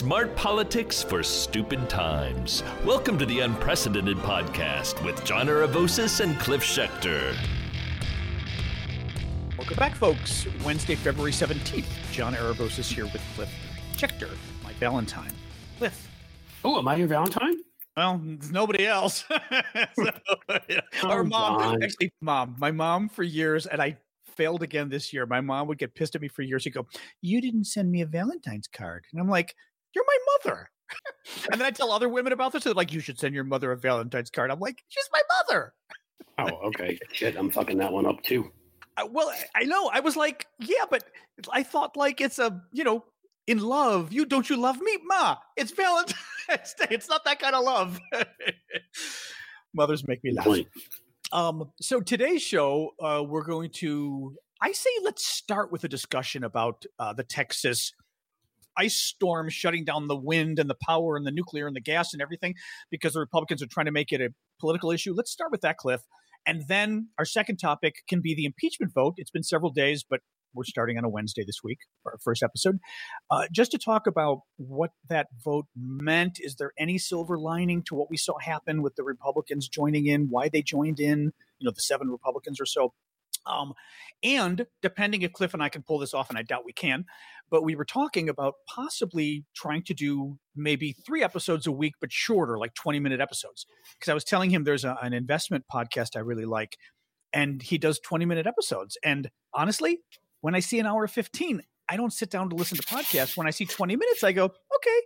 Smart politics for stupid times. Welcome to the Unprecedented Podcast with John Aravosis and Cliff Schecter. Welcome back, folks. Wednesday, February 17th. John Aravosis here with Cliff Schecter, my Valentine. Cliff. Oh, am I your Valentine? Well, there's nobody else. so, yeah. Our oh, mom, on. actually, mom, my mom for years, and I failed again this year. My mom would get pissed at me for years. She'd go, You didn't send me a Valentine's card. And I'm like, You're my mother. and then I tell other women about this. They're like, You should send your mother a Valentine's card. I'm like, She's my mother. Oh, okay. Shit, I'm fucking that one up too. Uh, well, I- I know. I was like, Yeah, but I thought like it's a, you know, in love. You don't you love me? Ma, it's Valentine's Day. It's not that kind of love. Mothers make me laugh. Point. Um, so today's show, uh, we're going to. I say let's start with a discussion about uh, the Texas ice storm shutting down the wind and the power and the nuclear and the gas and everything because the Republicans are trying to make it a political issue. Let's start with that, Cliff. And then our second topic can be the impeachment vote. It's been several days, but we're starting on a Wednesday this week for our first episode. Uh, just to talk about what that vote meant. Is there any silver lining to what we saw happen with the Republicans joining in, why they joined in, you know, the seven Republicans or so? Um, and depending if Cliff and I can pull this off, and I doubt we can, but we were talking about possibly trying to do maybe three episodes a week, but shorter, like 20 minute episodes. Because I was telling him there's a, an investment podcast I really like, and he does 20 minute episodes. And honestly, when I see an hour 15, I don't sit down to listen to podcasts. When I see 20 minutes, I go, okay.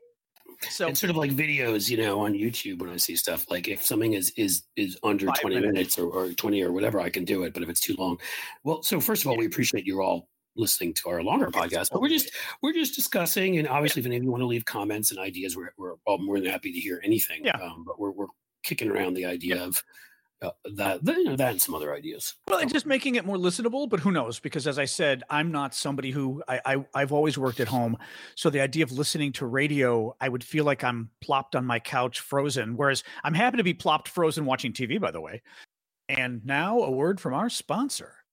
So It's sort of like videos, you know, on YouTube when I see stuff. Like if something is is is under 20 minutes. minutes, or, or 20 or whatever, I can do it. But if it's too long, well, so first of all, we appreciate you all listening to our longer podcast. But we're just we're just discussing, and obviously, if any of you want to leave comments and ideas, we're we're all more than happy to hear anything. Yeah. Um, but we're we're kicking around the idea of uh, that you know that and some other ideas. Well, and just making it more listenable, but who knows? Because as I said, I'm not somebody who I, I I've always worked at home, so the idea of listening to radio, I would feel like I'm plopped on my couch, frozen. Whereas I'm happy to be plopped, frozen, watching TV. By the way. And now a word from our sponsor.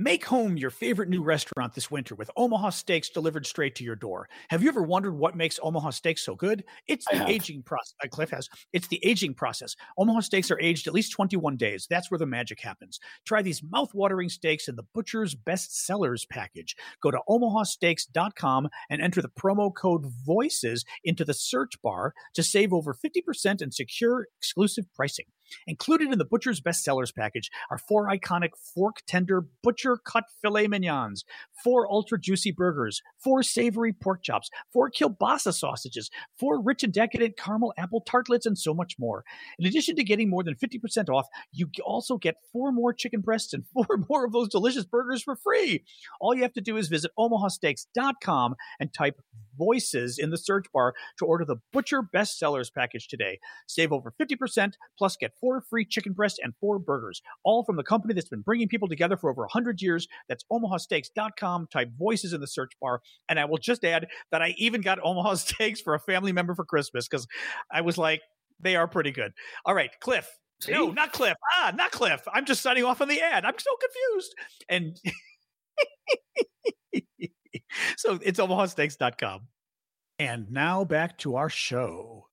Make home your favorite new restaurant this winter with Omaha Steaks delivered straight to your door. Have you ever wondered what makes Omaha Steaks so good? It's the aging process. Uh, Cliff has. It's the aging process. Omaha Steaks are aged at least 21 days. That's where the magic happens. Try these mouth-watering steaks in the Butcher's Best Sellers package. Go to omahasteaks.com and enter the promo code VOICES into the search bar to save over 50% and secure exclusive pricing. Included in the Butcher's Best Sellers package are four iconic fork tender butcher cut filet mignons, four ultra juicy burgers, four savory pork chops, four kielbasa sausages, four rich and decadent caramel apple tartlets, and so much more. In addition to getting more than 50% off, you also get four more chicken breasts and four more of those delicious burgers for free. All you have to do is visit omahasteaks.com and type voices in the search bar to order the Butcher Best Sellers package today. Save over 50%, plus get four free chicken breasts and four burgers, all from the company that's been bringing people together for over 100 years. That's omahasteaks.com. Type voices in the search bar. And I will just add that I even got Omaha Steaks for a family member for Christmas because I was like, they are pretty good. All right, Cliff. No, not Cliff. Ah, not Cliff. I'm just signing off on the ad. I'm so confused. And so it's omahasteaks.com. And now back to our show.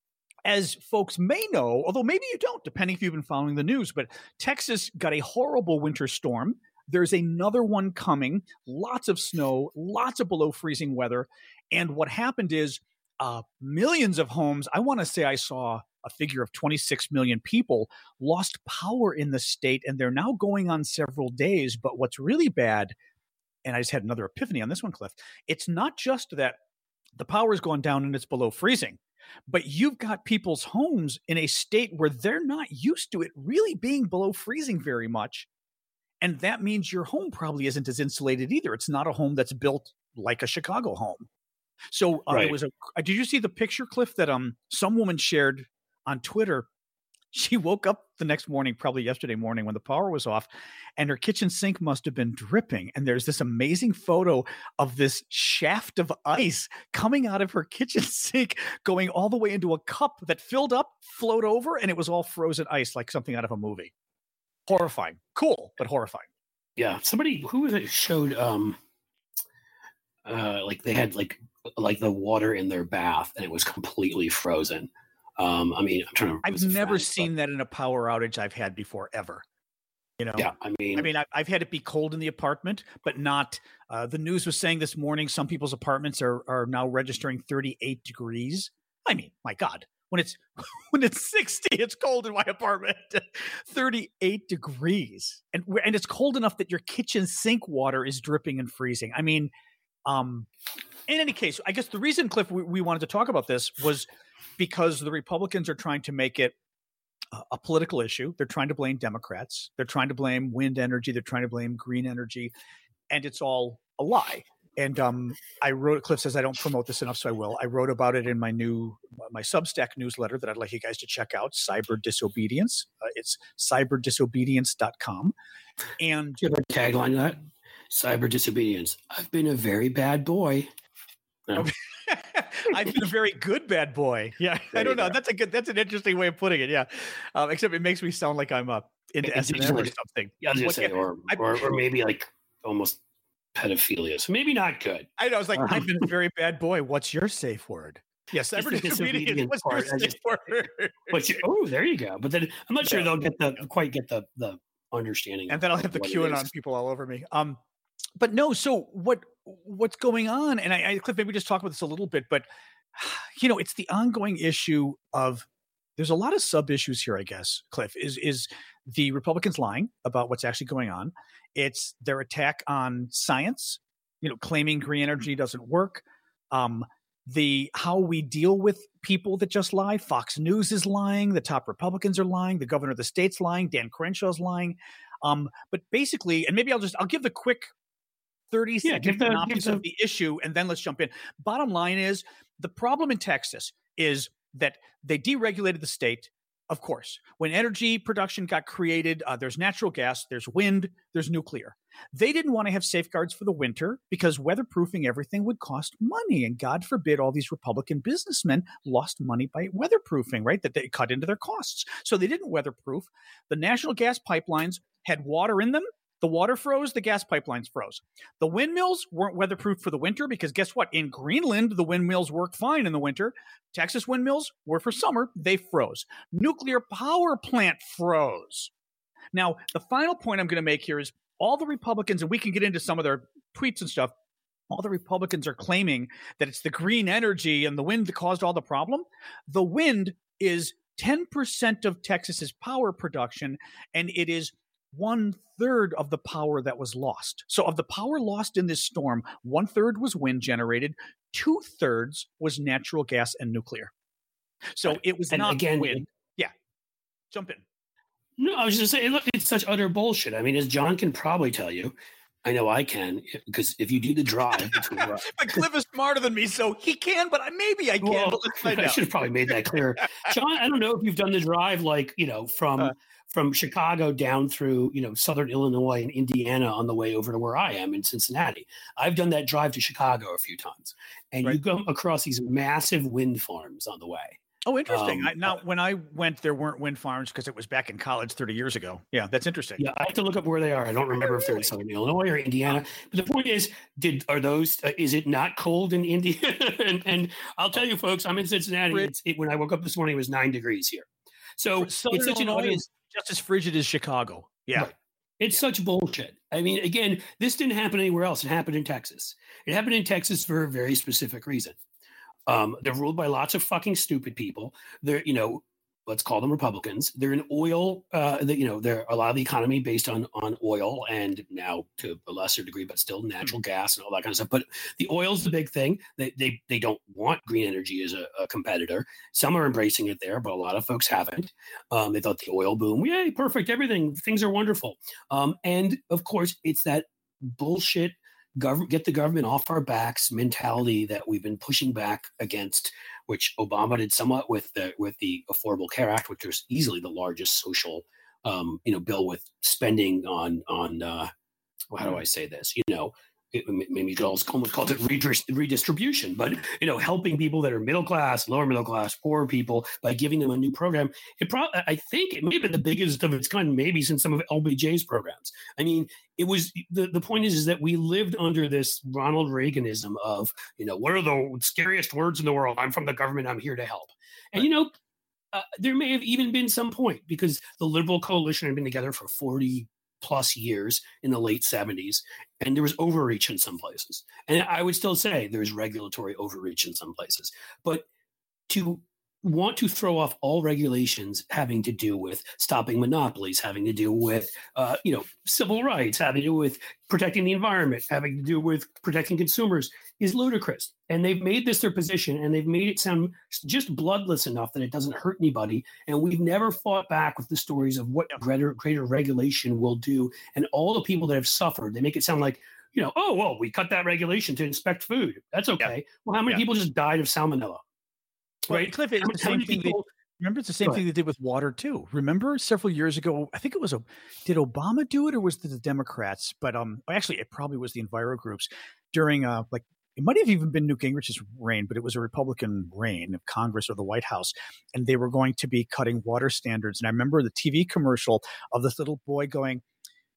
As folks may know, although maybe you don't, depending if you've been following the news, but Texas got a horrible winter storm. There's another one coming, lots of snow, lots of below freezing weather. And what happened is uh, millions of homes, I want to say I saw a figure of 26 million people lost power in the state, and they're now going on several days. But what's really bad, and I just had another epiphany on this one, Cliff, it's not just that the power's gone down and it's below freezing, but you've got people's homes in a state where they're not used to it really being below freezing very much. And that means your home probably isn't as insulated either. It's not a home that's built like a Chicago home. So uh, Right. there was a. Did you see the picture, Cliff, that um some woman shared on Twitter? She woke up the next morning, probably yesterday morning, when the power was off, and her kitchen sink must have been dripping. And there's this amazing photo of this shaft of ice coming out of her kitchen sink, going all the way into a cup that filled up, flowed over, and it was all frozen ice, like something out of a movie. Horrifying. Cool, but horrifying. Yeah, somebody who was it showed um uh like they had like like the water in their bath and it was completely frozen. Um, I mean, I'm trying to. I've never seen that in a power outage I've had before ever. You know, yeah. I mean, I mean, I, have had it be cold in the apartment, but not. Uh, the news was saying this morning some people's apartments are are now registering 38 degrees. I mean, my God, when it's when it's 60, it's cold in my apartment. 38 degrees, and and it's cold enough that your kitchen sink water is dripping and freezing. I mean, um, in any case, I guess the reason, Cliff, we, we wanted to talk about this was because the Republicans are trying to make it a political issue. They're trying to blame Democrats. They're trying to blame wind energy. They're trying to blame green energy, and it's all a lie. And um, I wrote. Cliff says I don't promote this enough, so I will. I wrote about it in my new my Substack newsletter that I'd like you guys to check out. Cyber disobedience. Uh, it's cyberdisobedience.com. And you have a tagline that cyber disobedience. I've been a very bad boy. No. I've been a very good bad boy. Yeah, there I don't know. Go. That's a good. That's an interesting way of putting it. Yeah, um, except it makes me sound like I'm up into S and M or something. Yeah, I say, or, or or maybe like almost pedophilia. So maybe not good. I know. I was like, I've been a very bad boy. What's your safe word? Yes, cyber disobedience. What's part, your safe word? What's your, oh, there you go. But then I'm not sure yeah. they'll get the quite get the the understanding. And then I'll have the QAnon people all over me. Um, but no. So what what's going on? And I, I Cliff, maybe just talk about this a little bit, but you know, it's the ongoing issue of there's a lot of sub issues here, I guess, Cliff, is is the Republicans lying about what's actually going on. It's their attack on science, you know, claiming green energy doesn't work. Um, the how we deal with people that just lie. Fox News is lying. The top Republicans are lying. The governor of the state's lying. Dan Crenshaw's lying. Um, but basically, and maybe I'll just I'll give the quick 30 yeah, second synopsis of the issue and then let's jump in. Bottom line is the problem in Texas is that they deregulated the state. Of course, when energy production got created, uh, there's natural gas, there's wind, there's nuclear. They didn't want to have safeguards for the winter because weatherproofing everything would cost money. And God forbid all these Republican businessmen lost money by weatherproofing, right? That they cut into their costs. So they didn't weatherproof. The national gas pipelines had water in them the water froze, the gas pipelines froze. The windmills weren't weatherproof for the winter because guess what? In Greenland, the windmills work fine in the winter. Texas windmills were for summer, they froze. Nuclear power plant froze. Now, the final point I'm going to make here is all the Republicans, and we can get into some of their tweets and stuff, all the Republicans are claiming that it's the green energy and the wind that caused all the problem. The wind is 10% of Texas's power production, and it is one third of the power that was lost. So, of the power lost in this storm, one third was wind generated, two thirds was natural gas and nuclear. So, it was and not again, wind. yeah. Jump in. No, I was just saying, look, it's such utter bullshit. I mean, as John can probably tell you, I know I can because if you do the drive but Cliff is smarter than me, so he can. But maybe I can. Well, I should have probably made that clear, John. I don't know if you've done the drive, like you know, from uh, from Chicago down through, you know, southern Illinois and Indiana on the way over to where I am in Cincinnati. I've done that drive to Chicago a few times. And right. you go across these massive wind farms on the way. Oh, interesting. Um, I, now, uh, when I went, there weren't wind farms because it was back in college 30 years ago. Yeah, that's interesting. Yeah, I have to look up where they are. I don't remember if they're in Southern Illinois or Indiana. But the point is, did are those? Uh, is it not cold in India? and, and, I'll tell you, folks, I'm in Cincinnati. It, when I woke up this morning, it was nine degrees here. So it's such Illinois an audience just as frigid as Chicago. Yeah. Right. It's yeah. such bullshit. I mean, again, this didn't happen anywhere else. It happened in Texas. It happened in Texas for a very specific reason. Um, they're ruled by lots of fucking stupid people. They're, you know, let's call them Republicans. They're an oil, uh, that you know, they're a lot of the economy based on on oil, and now to a lesser degree, but still natural mm-hmm. gas and all that kind of stuff. But the oil's the big thing. They they they don't want green energy as a, a competitor. Some are embracing it there, but a lot of folks haven't. Um, they thought the oil boom, yay, perfect, everything, things are wonderful. Um, and of course, it's that bullshit government get the government off our backs mentality that we've been pushing back against which obama did somewhat with the with the affordable care act which was easily the largest social um, you know bill with spending on on uh, how do i say this? You know maybe you could almost call it redistribution, but you know, helping people that are middle class, lower middle class, poor people by giving them a new program. It probably, I think, it may have been the biggest of its kind, maybe since some of LBJ's programs. I mean, it was the the point is is that we lived under this Ronald Reaganism of you know what are the scariest words in the world? I'm from the government. I'm here to help, and you know. Uh, there may have even been some point because the liberal coalition had been together for 40 plus years in the late 70s and there was overreach in some places. And i would still say there's regulatory overreach in some places. But to want to throw off all regulations having to do with stopping monopolies, having to do with uh, you know civil rights, having to do with protecting the environment, having to do with protecting consumers is ludicrous. And they've made this their position, and they've made it sound just bloodless enough that it doesn't hurt anybody. And we've never fought back with the stories of what greater greater regulation will do, and all the people that have suffered. They make it sound like you know, oh well, we cut that regulation to inspect food. That's okay. Yeah. Well, how many yeah. people just died of salmonella? Right, Cliff. It's the same thing. People, they, remember, it's the same thing they did with water too. Remember, several years ago, I think it was a. Did Obama do it, or was it the Democrats? But um, actually, it probably was the Enviro groups during uh, like it might have even been Newt Gingrich's reign, but it was a Republican reign of Congress or the White House, and they were going to be cutting water standards. And I remember the TV commercial of this little boy going,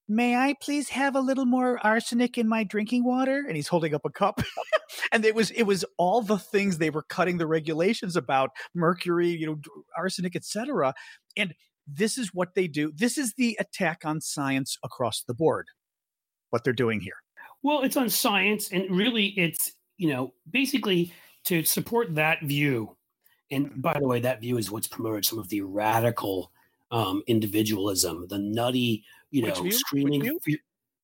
may I please have a little more arsenic in my drinking water? And he's holding up a cup. and it was it was all the things they were cutting the regulations about mercury, you know, arsenic, etc. And this is what they do. This is the attack on science across the board. What they're doing here. Well, it's on science, and really, it's you know basically to support that view. And by the way, that view is what's promoted some of the radical um, individualism, the nutty you know, screaming.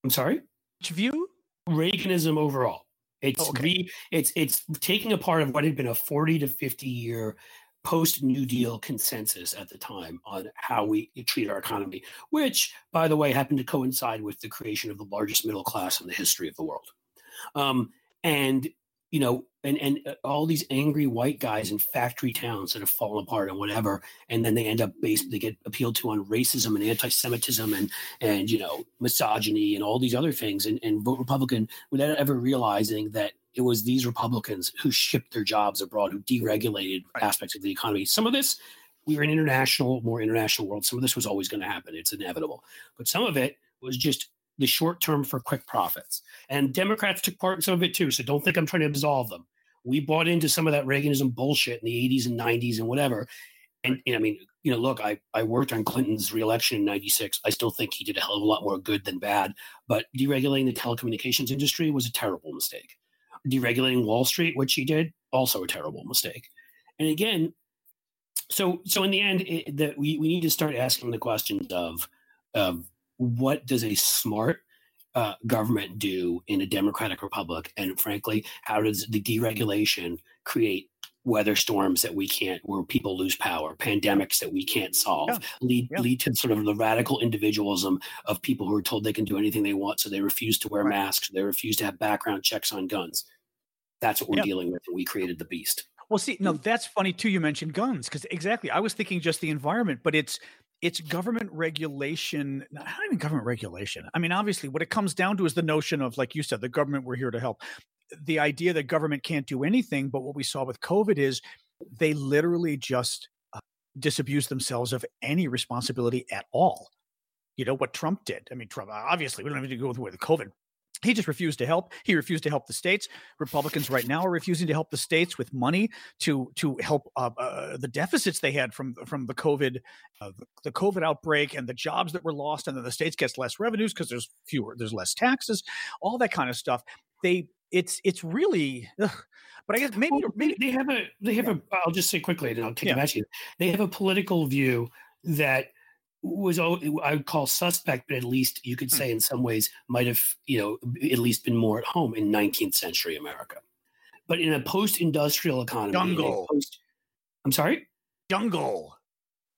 I'm sorry. Which view? Reaganism overall. It's oh, okay. re, it's it's taking a part of what had been a 40 to 50 year post New Deal consensus at the time on how we treat our economy, which, by the way, happened to coincide with the creation of the largest middle class in the history of the world. Um, and you know, and and uh, all these angry white guys in factory towns that have fallen apart and whatever, and then they end up based they get appealed to on racism and anti-Semitism and and you know misogyny and all these other things, and and vote Republican without ever realizing that it was these Republicans who shipped their jobs abroad, who deregulated aspects of the economy. Some of this we were an international, more international world. Some of this was always going to happen; it's inevitable. But some of it was just the short term for quick profits. And Democrats took part in some of it too. So don't think I'm trying to absolve them. We bought into some of that Reaganism bullshit in the 80s and 90s and whatever. And, and I mean, you know, look, I, I worked on Clinton's reelection in 96. I still think he did a hell of a lot more good than bad. But deregulating the telecommunications industry was a terrible mistake. Deregulating Wall Street, which he did, also a terrible mistake. And again, so so in the end, it, that we, we need to start asking the questions of of what does a smart uh, government do in a democratic republic? And frankly, how does the deregulation create weather storms that we can't, where people lose power, pandemics that we can't solve, yeah. lead yeah. lead to sort of the radical individualism of people who are told they can do anything they want, so they refuse to wear right. masks, they refuse to have background checks on guns. That's what we're yeah. dealing with. We created the beast. Well, see, no, that's funny too. You mentioned guns because exactly, I was thinking just the environment, but it's it's government regulation, not even government regulation. I mean, obviously, what it comes down to is the notion of, like you said, the government, we're here to help. The idea that government can't do anything, but what we saw with COVID is they literally just uh, disabuse themselves of any responsibility at all. You know what Trump did? I mean, Trump, obviously, we don't have to go with the COVID, he just refused to help. He refused to help the states. Republicans right now are refusing to help the states with money to to help uh, uh, the deficits they had from from the COVID uh, the COVID outbreak and the jobs that were lost, and then the states gets less revenues because there's fewer, there's less taxes, all that kind of stuff. They it's it's really. Ugh. But I guess maybe, well, maybe they have a they have yeah. a. I'll just say quickly, and I'll take yeah. it back to you. They have a political view that was I would call suspect, but at least you could hmm. say in some ways might have you know at least been more at home in 19th century America. But in a post-industrial economy, jungle. Post, I'm sorry, jungle.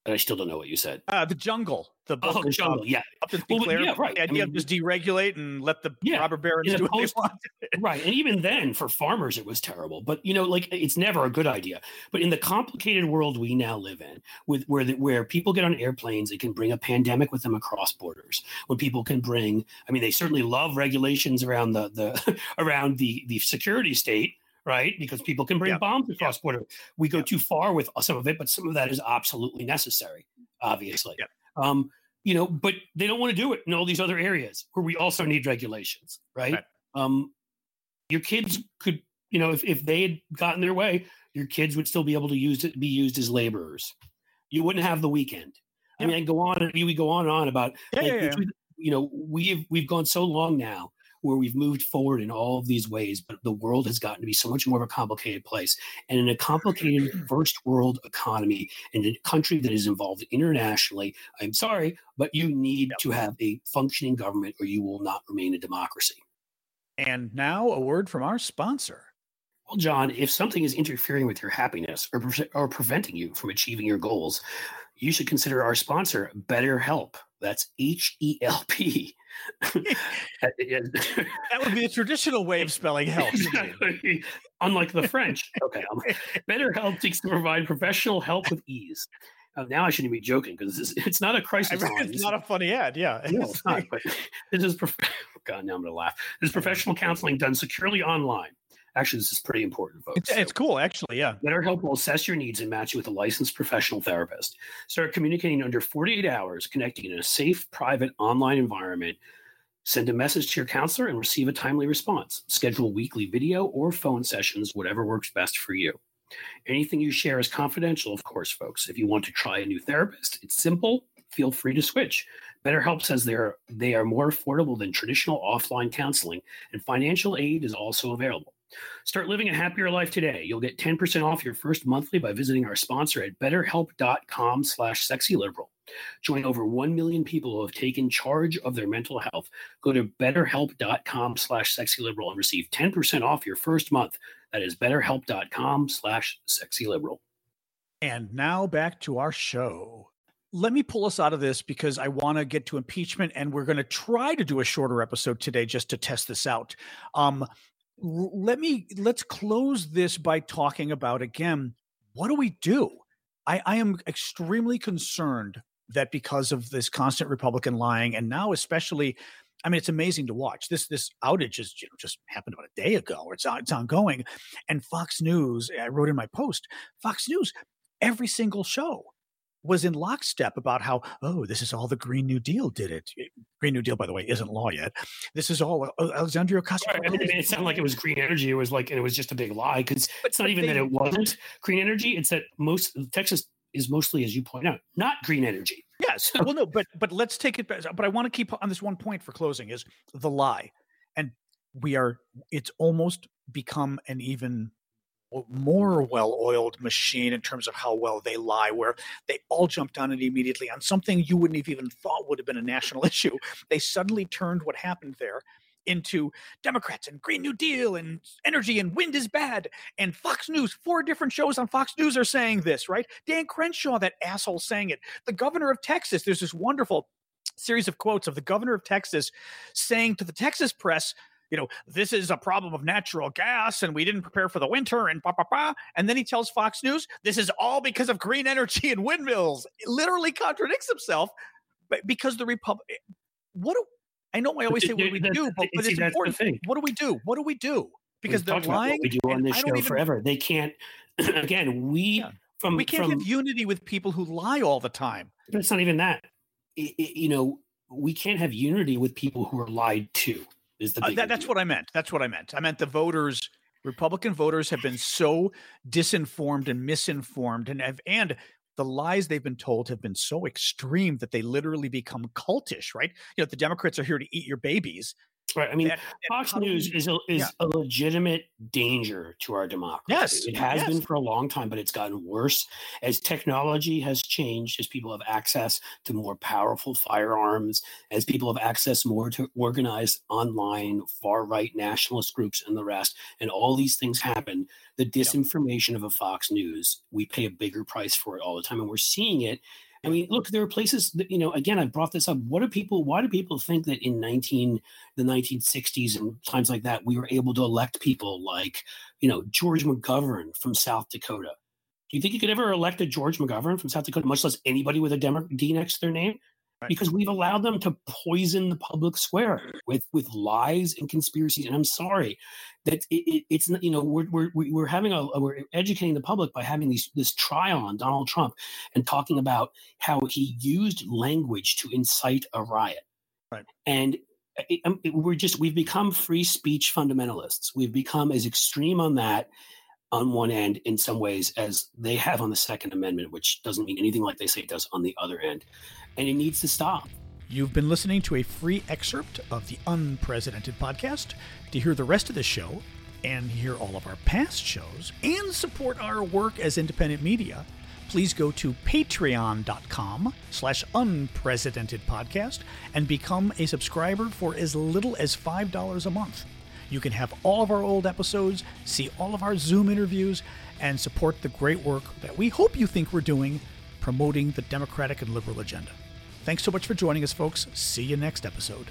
I still don't know what you said. Uh, the jungle. The. Oh, the jungle. Um, yeah. Upton well, yeah, right. The idea I mean, of just deregulate and let the yeah, robber barons do what post, they want. right. And even then, for farmers, it was terrible. But you know, like it's never a good idea. But in the complicated world we now live in, with where the, where people get on airplanes, it can bring a pandemic with them across borders. When people can bring, I mean, they certainly love regulations around the the around the the security state right? Because people can bring yep. bombs across yep. border. We go yep. too far with some of it, but some of that is absolutely necessary, obviously. Um, you know, but they don't want to do it in all these other areas where we also need regulations, right? right. Um, your kids could, you know, if, if they had gotten their way, your kids would still be able to use it, be used as laborers. You wouldn't have the weekend. I mean, I go on and we go on and on about, yeah, like, yeah, yeah. you know, we've we've gone so long now where we've moved forward in all of these ways, but the world has gotten to be so much more of a complicated place. And in a complicated first world economy, in a country that is involved internationally, I'm sorry, but you need to have a functioning government or you will not remain a democracy. And now a word from our sponsor. Well, John, if something is interfering with your happiness or, pre- or preventing you from achieving your goals, you should consider our sponsor, BetterHelp. That's H E L P. that would be a traditional way of spelling help. Unlike the French. Okay. Um, BetterHelp seeks to provide professional help with ease. Uh, now I shouldn't be joking because it's, not a crisis. I mean, it's not a funny ad. Yeah. No, it's not. But this is, prof- God, now I'm going to laugh. This is professional counseling done securely online. Actually, this is pretty important, folks. It's, so, it's cool, actually. Yeah. BetterHelp will assess your needs and match you with a licensed professional therapist. Start communicating under 48 hours, connecting in a safe, private online environment. Send a message to your counselor and receive a timely response. Schedule weekly video or phone sessions, whatever works best for you. Anything you share is confidential, of course, folks. If you want to try a new therapist, it's simple. Feel free to switch. BetterHelp says they are they are more affordable than traditional offline counseling, and financial aid is also available. Start living a happier life today. You'll get 10% off your first monthly by visiting our sponsor at betterhelp.com slash sexyliberal. Join over 1 million people who have taken charge of their mental health. Go to betterhelp.com slash sexyliberal and receive 10% off your first month. That is betterhelp.com slash sexyliberal. And now back to our show. Let me pull us out of this because I want to get to impeachment, and we're going to try to do a shorter episode today just to test this out. Um, let me let's close this by talking about again what do we do I, I am extremely concerned that because of this constant republican lying and now especially I mean, it's amazing to watch. This this outage is you know, just happened about a day ago, or it's it's ongoing. And Fox News, I wrote in my post, Fox News, every single show was in lockstep about how, oh, this is all the Green New Deal did it. Green New Deal, by the way, isn't law yet. This is all uh, Alexandria Ocasio. Right. I mean, it sounded like it was green energy. It was like, and it was just a big lie because it's not even they, that it wasn't green energy. It's that most Texas is mostly, as you point out, not green energy. Yes. well, no, but but let's take it back. But I want to keep on this one point for closing is the lie, and we are. It's almost become an even more well-oiled machine in terms of how well they lie where they all jumped on it immediately on something you wouldn't have even thought would have been a national issue. They suddenly turned what happened there into democrats and green new deal and energy and wind is bad and fox news four different shows on fox news are saying this right? Dan crenshaw that asshole saying it. The governor of texas there's this wonderful series of quotes of the governor of texas saying to the texas press you know, this is a problem of natural gas and we didn't prepare for the winter and blah, blah, blah. And then he tells Fox News, this is all because of green energy and windmills. It literally contradicts himself but because the Republic, eh, what do, I know I always say what we do, but, but it's important. What do we do? What do we do? Because they're lying. we do on this show even, forever. They can't, again, we, yeah. from, we can't from, have unity with people who lie all the time. But it's not even that. It, it, you know, we can't have unity with people who are lied to is the uh, that, that's what I meant. That's what I meant. I meant the voters, Republican voters, have been so disinformed and misinformed, and have and the lies they've been told have been so extreme that they literally become cultish. Right? You know, the Democrats are here to eat your babies. Right. I mean, that, Fox News is a, is yeah. a legitimate danger to our democracy. Yes, it has yes. been for a long time, but it's gotten worse as technology has changed, as people have access to more powerful firearms, as people have access more to organized online far right nationalist groups and the rest, and all these things happen. The disinformation yeah. of a Fox News, we pay a bigger price for it all the time, and we're seeing it I mean, look, there are places that, you know, again, I brought this up. What do people, why do people think that in 19, the 1960s and times like that, we were able to elect people like, you know, George McGovern from South Dakota? Do you think you could ever elect a George McGovern from South Dakota, much less anybody with a Demo- D next to their name? Right. Because we've allowed them to poison the public square with with lies and conspiracies. And I'm sorry that it, it, it's you know we're we're we're having a we're educating the public by having these this trial on Donald Trump and talking about how he used language to incite a riot. Right. And it, um, we're just we've become free speech fundamentalists. We've become as extreme on that on one end in some ways as they have on the Second Amendment, which doesn't mean anything like they say it does on the other end and it needs to stop. You've been listening to a free excerpt of the Unprecedented podcast. To hear the rest of the show and hear all of our past shows and support our work as independent media, please go to patreon.com slash unprecedented podcast and become a subscriber for as little as $5 a month. You can have all of our old episodes, see all of our Zoom interviews, and support the great work that we hope you think we're doing promoting the democratic and liberal agenda. Thanks so much for joining us, folks. See you next episode.